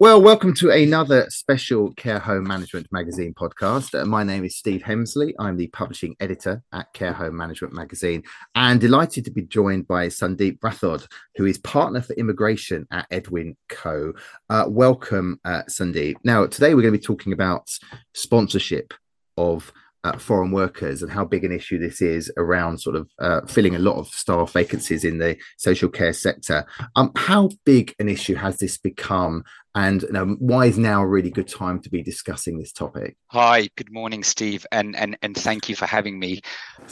Well, welcome to another special Care Home Management Magazine podcast. Uh, my name is Steve Hemsley. I'm the publishing editor at Care Home Management Magazine and delighted to be joined by Sandeep Rathod, who is partner for immigration at Edwin Coe. Uh, welcome, uh, Sandeep. Now, today we're going to be talking about sponsorship of uh, foreign workers and how big an issue this is around sort of uh, filling a lot of staff vacancies in the social care sector. Um, how big an issue has this become, and you know, why is now a really good time to be discussing this topic? Hi, good morning, Steve, and and and thank you for having me.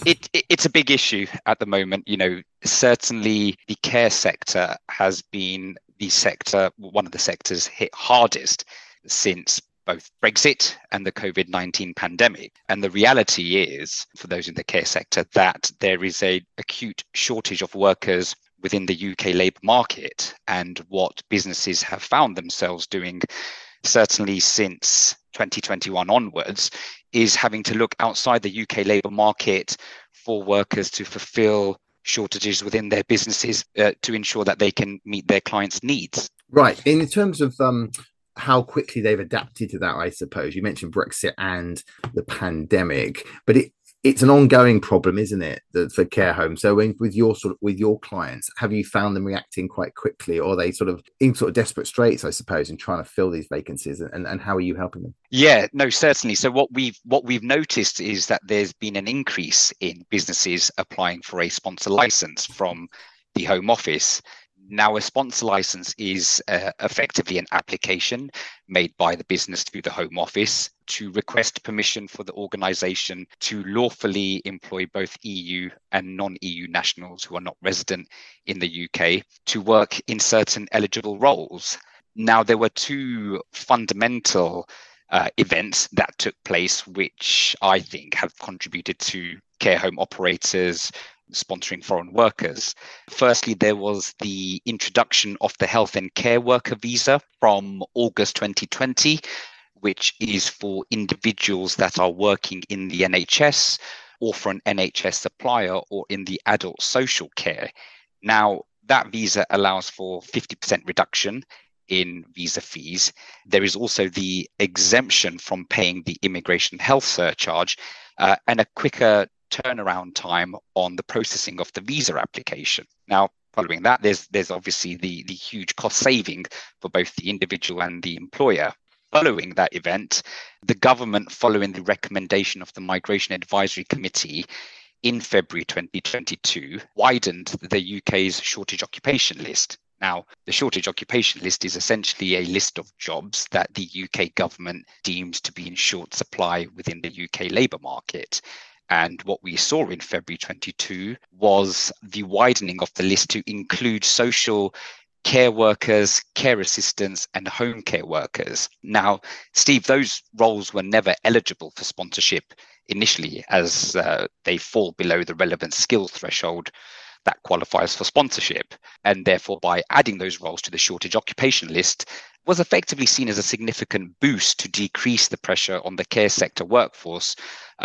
It, it it's a big issue at the moment. You know, certainly the care sector has been the sector, one of the sectors hit hardest since both Brexit and the COVID 19 pandemic. And the reality is, for those in the care sector, that there is a acute shortage of workers within the UK labour market. And what businesses have found themselves doing, certainly since 2021 onwards, is having to look outside the UK labour market for workers to fulfill shortages within their businesses uh, to ensure that they can meet their clients' needs. Right. In terms of um, how quickly they've adapted to that, I suppose. You mentioned Brexit and the pandemic, but it it's an ongoing problem, isn't it, for care homes? So, with your sort of with your clients, have you found them reacting quite quickly, or are they sort of in sort of desperate straits, I suppose, in trying to fill these vacancies? And, and how are you helping them? Yeah, no, certainly. So, what we've what we've noticed is that there's been an increase in businesses applying for a sponsor license from the Home Office. Now, a sponsor license is uh, effectively an application made by the business through the Home Office to request permission for the organization to lawfully employ both EU and non EU nationals who are not resident in the UK to work in certain eligible roles. Now, there were two fundamental uh, events that took place, which I think have contributed to care home operators sponsoring foreign workers. Firstly, there was the introduction of the health and care worker visa from August 2020, which is for individuals that are working in the NHS or for an NHS supplier or in the adult social care. Now, that visa allows for 50% reduction in visa fees. There is also the exemption from paying the immigration health surcharge uh, and a quicker turnaround time on the processing of the visa application. Now, following that, there's there's obviously the the huge cost saving for both the individual and the employer. Following that event, the government, following the recommendation of the Migration Advisory Committee in February 2022, widened the UK's shortage occupation list. Now, the shortage occupation list is essentially a list of jobs that the UK government deems to be in short supply within the UK labour market. And what we saw in February 22 was the widening of the list to include social care workers, care assistants, and home care workers. Now, Steve, those roles were never eligible for sponsorship initially, as uh, they fall below the relevant skill threshold that qualifies for sponsorship. And therefore, by adding those roles to the shortage occupation list, was effectively seen as a significant boost to decrease the pressure on the care sector workforce,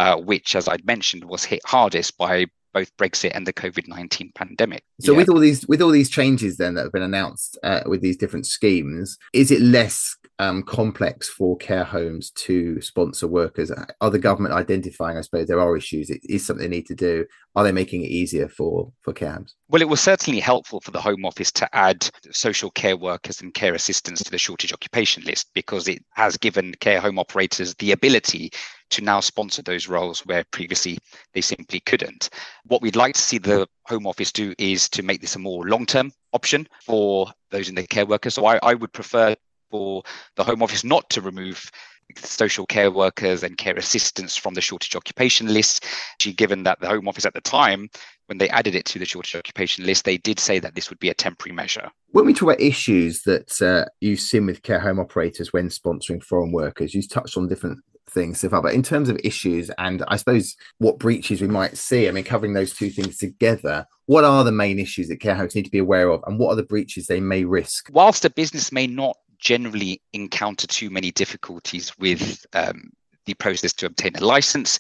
uh, which, as I'd mentioned, was hit hardest by both Brexit and the COVID nineteen pandemic. So, yeah. with all these with all these changes then that have been announced uh, with these different schemes, is it less um, complex for care homes to sponsor workers? Are the government identifying, I suppose, there are issues? It is something they need to do. Are they making it easier for for care homes? Well, it was certainly helpful for the Home Office to add social care workers and care assistants to the shortage occupation list because it has given care home operators the ability to now sponsor those roles where previously they simply couldn't. What we'd like to see the Home Office do is to make this a more long term option for those in the care workers. So I, I would prefer for the Home Office not to remove social care workers and care assistants from the shortage occupation list. She Given that the Home Office at the time, when they added it to the shortage occupation list, they did say that this would be a temporary measure. When we talk about issues that uh, you've seen with care home operators when sponsoring foreign workers, you've touched on different things so far. But in terms of issues and I suppose what breaches we might see, I mean, covering those two things together, what are the main issues that care homes need to be aware of and what are the breaches they may risk? Whilst a business may not generally encounter too many difficulties with um, the process to obtain a license.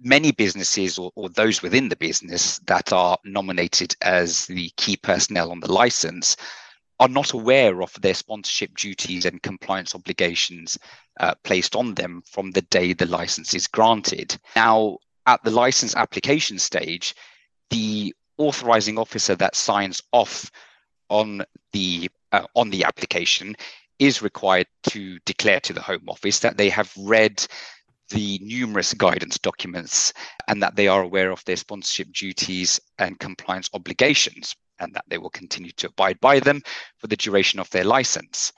Many businesses or, or those within the business that are nominated as the key personnel on the license are not aware of their sponsorship duties and compliance obligations uh, placed on them from the day the license is granted. Now, at the license application stage, the authorizing officer that signs off on the uh, on the application is required to declare to the Home Office that they have read the numerous guidance documents and that they are aware of their sponsorship duties and compliance obligations and that they will continue to abide by them for the duration of their license.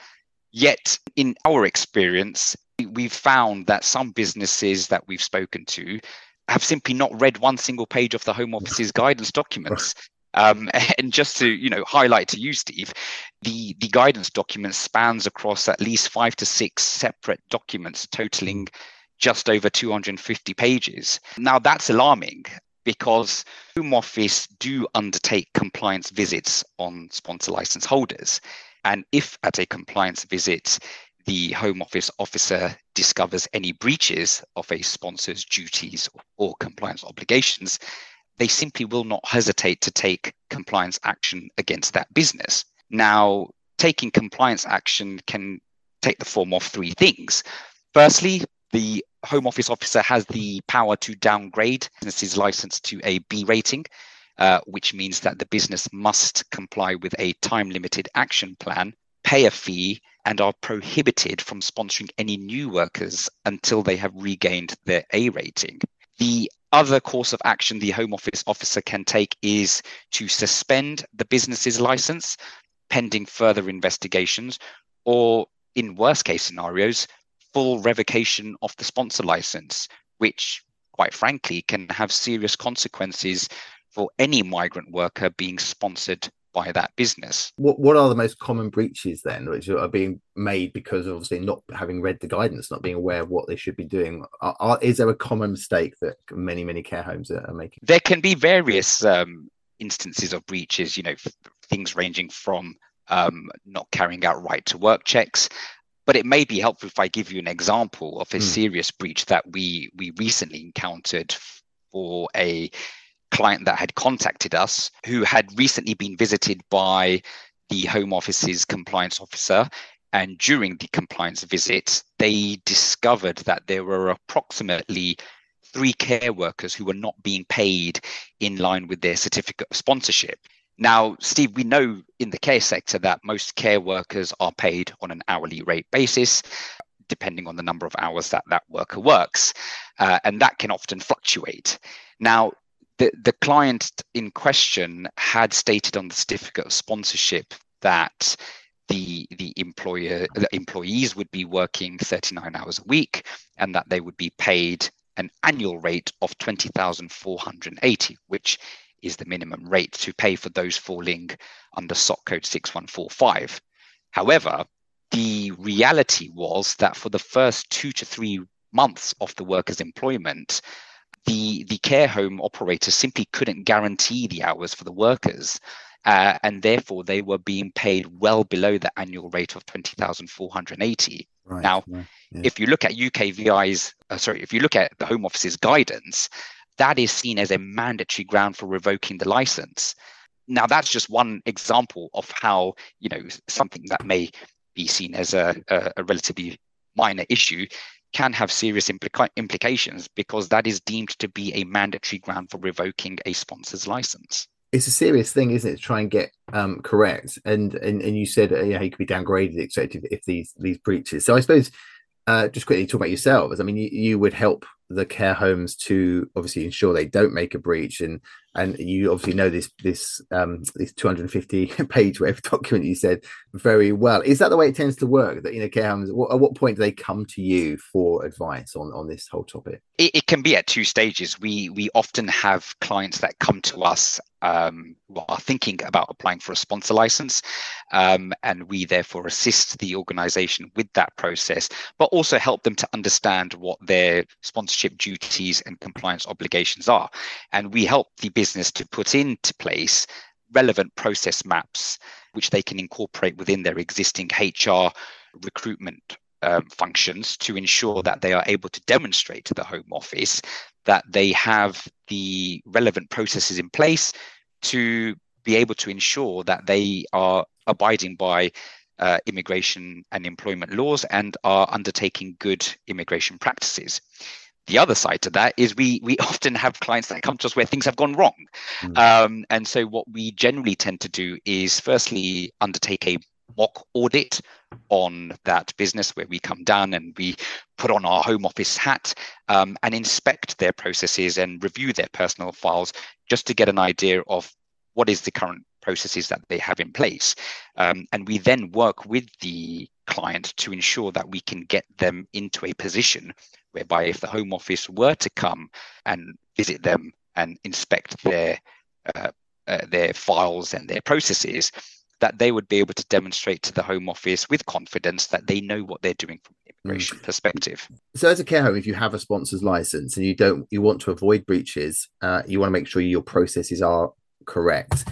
Yet, in our experience, we've found that some businesses that we've spoken to have simply not read one single page of the Home Office's guidance documents. Um, and just to you know highlight to you, Steve, the the guidance document spans across at least five to six separate documents, totaling just over 250 pages. Now that's alarming because Home Office do undertake compliance visits on sponsor license holders. And if at a compliance visit, the Home Office officer discovers any breaches of a sponsor's duties or compliance obligations, they simply will not hesitate to take compliance action against that business. Now, taking compliance action can take the form of three things. Firstly, the Home Office officer has the power to downgrade business's license to a B rating, uh, which means that the business must comply with a time limited action plan, pay a fee, and are prohibited from sponsoring any new workers until they have regained their A rating. The other course of action the Home Office officer can take is to suspend the business's license pending further investigations, or in worst case scenarios, full revocation of the sponsor license, which, quite frankly, can have serious consequences for any migrant worker being sponsored by that business. What what are the most common breaches then, which are being made because obviously not having read the guidance, not being aware of what they should be doing? Are, are, is there a common mistake that many many care homes are, are making? There can be various um, instances of breaches. You know, f- things ranging from um, not carrying out right to work checks but it may be helpful if I give you an example of a mm. serious breach that we we recently encountered for a client that had contacted us who had recently been visited by the Home Office's compliance officer. And during the compliance visit, they discovered that there were approximately three care workers who were not being paid in line with their certificate of sponsorship. Now, Steve, we know in the care sector that most care workers are paid on an hourly rate basis, depending on the number of hours that that worker works, uh, and that can often fluctuate. Now, the, the client in question had stated on the certificate of sponsorship that the the employer the employees would be working 39 hours a week and that they would be paid an annual rate of 20,480 which is the minimum rate to pay for those falling under SOC code 6145. However, the reality was that for the first two to three months of the worker's employment, the, the care home operator simply couldn't guarantee the hours for the workers. Uh, and therefore, they were being paid well below the annual rate of 20,480. Right, now, right, yeah. if you look at UKVI's, uh, sorry, if you look at the Home Office's guidance, that is seen as a mandatory ground for revoking the license. Now, that's just one example of how, you know, something that may be seen as a, a, a relatively minor issue can have serious implica- implications because that is deemed to be a mandatory ground for revoking a sponsor's license. It's a serious thing, isn't it, to try and get um, correct? And, and and you said uh, yeah, he could be downgraded, etc. If, if these these breaches. So I suppose uh, just quickly talk about yourselves. I mean, you, you would help the care homes to obviously ensure they don't make a breach. And and you obviously know this this um this 250 page document you said very well. Is that the way it tends to work that you know care homes at what point do they come to you for advice on on this whole topic? It, it can be at two stages. We we often have clients that come to us um, are thinking about applying for a sponsor license. Um, and we therefore assist the organization with that process, but also help them to understand what their sponsorship duties and compliance obligations are. And we help the business to put into place relevant process maps, which they can incorporate within their existing HR recruitment um, functions to ensure that they are able to demonstrate to the Home Office that they have the relevant processes in place to be able to ensure that they are abiding by uh, immigration and employment laws and are undertaking good immigration practices. The other side to that is we we often have clients that come to us where things have gone wrong, mm. um, and so what we generally tend to do is firstly undertake a mock audit on that business where we come down and we put on our home office hat um, and inspect their processes and review their personal files just to get an idea of what is the current processes that they have in place. Um, and we then work with the client to ensure that we can get them into a position whereby if the Home Office were to come and visit them and inspect their uh, uh, their files and their processes, that they would be able to demonstrate to the Home Office with confidence that they know what they're doing from an immigration mm. perspective. So, as a care home, if you have a sponsor's license and you don't, you want to avoid breaches, uh, you want to make sure your processes are correct.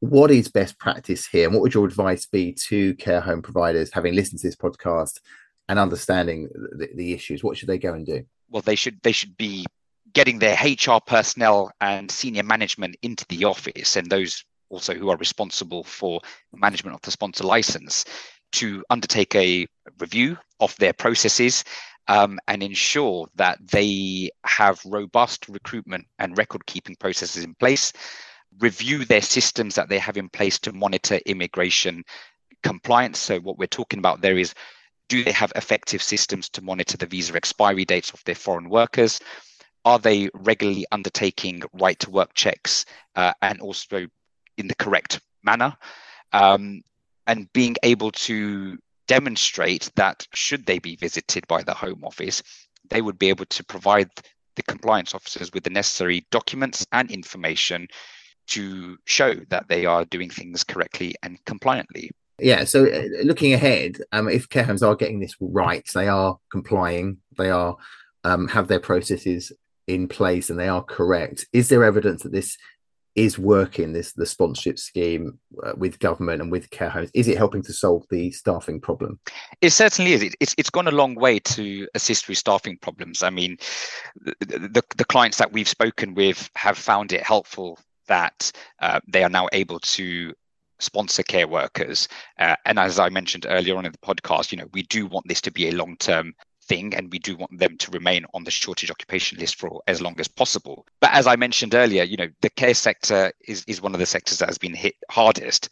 What is best practice here, and what would your advice be to care home providers, having listened to this podcast and understanding the, the issues? What should they go and do? Well, they should they should be getting their HR personnel and senior management into the office, and those also who are responsible for management of the sponsor license to undertake a review of their processes um, and ensure that they have robust recruitment and record keeping processes in place, review their systems that they have in place to monitor immigration compliance. So, what we're talking about there is do they have effective systems to monitor the visa expiry dates of their foreign workers? Are they regularly undertaking right to work checks uh, and also in the correct manner um, and being able to demonstrate that should they be visited by the home office they would be able to provide the compliance officers with the necessary documents and information to show that they are doing things correctly and compliantly. Yeah so uh, looking ahead um, if care homes are getting this right they are complying they are um, have their processes in place and they are correct is there evidence that this is working this the sponsorship scheme uh, with government and with care homes is it helping to solve the staffing problem? It certainly is. It's, it's gone a long way to assist with staffing problems. I mean the, the, the clients that we've spoken with have found it helpful that uh, they are now able to sponsor care workers. Uh, and as i mentioned earlier on in the podcast you know we do want this to be a long term thing and we do want them to remain on the shortage occupation list for as long as possible but as i mentioned earlier you know the care sector is is one of the sectors that has been hit hardest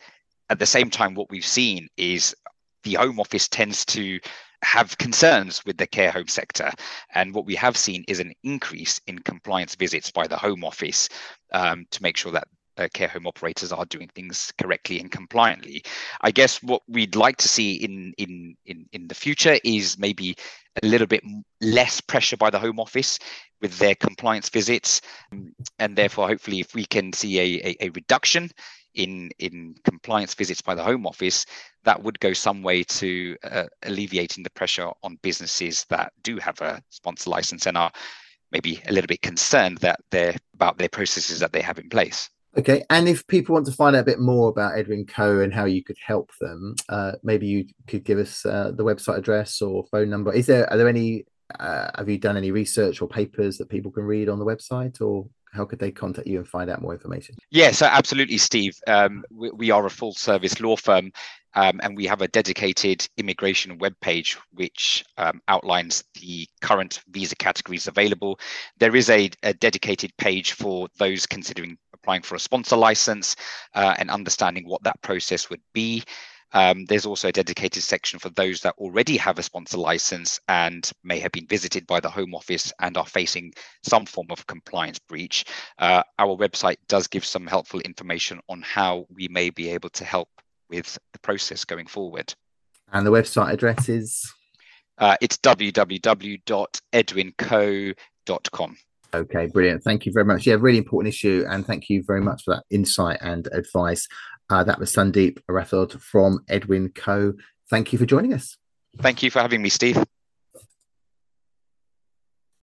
at the same time what we've seen is the home office tends to have concerns with the care home sector. And what we have seen is an increase in compliance visits by the home office um, to make sure that uh, care home operators are doing things correctly and compliantly. I guess what we'd like to see in in in in the future is maybe a little bit less pressure by the home office with their compliance visits, and therefore hopefully if we can see a, a, a reduction in in compliance visits by the home office that would go some way to uh, alleviating the pressure on businesses that do have a sponsor license and are maybe a little bit concerned that they're about their processes that they have in place Okay, and if people want to find out a bit more about Edwin Coe and how you could help them, uh, maybe you could give us uh, the website address or phone number. Is there are there any? Uh, have you done any research or papers that people can read on the website, or how could they contact you and find out more information? Yeah, so absolutely, Steve. Um, we, we, are a full service law firm, um, and we have a dedicated immigration webpage which um, outlines the current visa categories available. There is a, a dedicated page for those considering applying for a sponsor license uh, and understanding what that process would be. Um, there's also a dedicated section for those that already have a sponsor license and may have been visited by the Home Office and are facing some form of compliance breach. Uh, our website does give some helpful information on how we may be able to help with the process going forward. And the website address is? Uh, it's www.edwincoe.com. Okay, brilliant. Thank you very much. Yeah, really important issue. And thank you very much for that insight and advice. Uh, that was Sandeep Rathod from Edwin Coe. Thank you for joining us. Thank you for having me, Steve.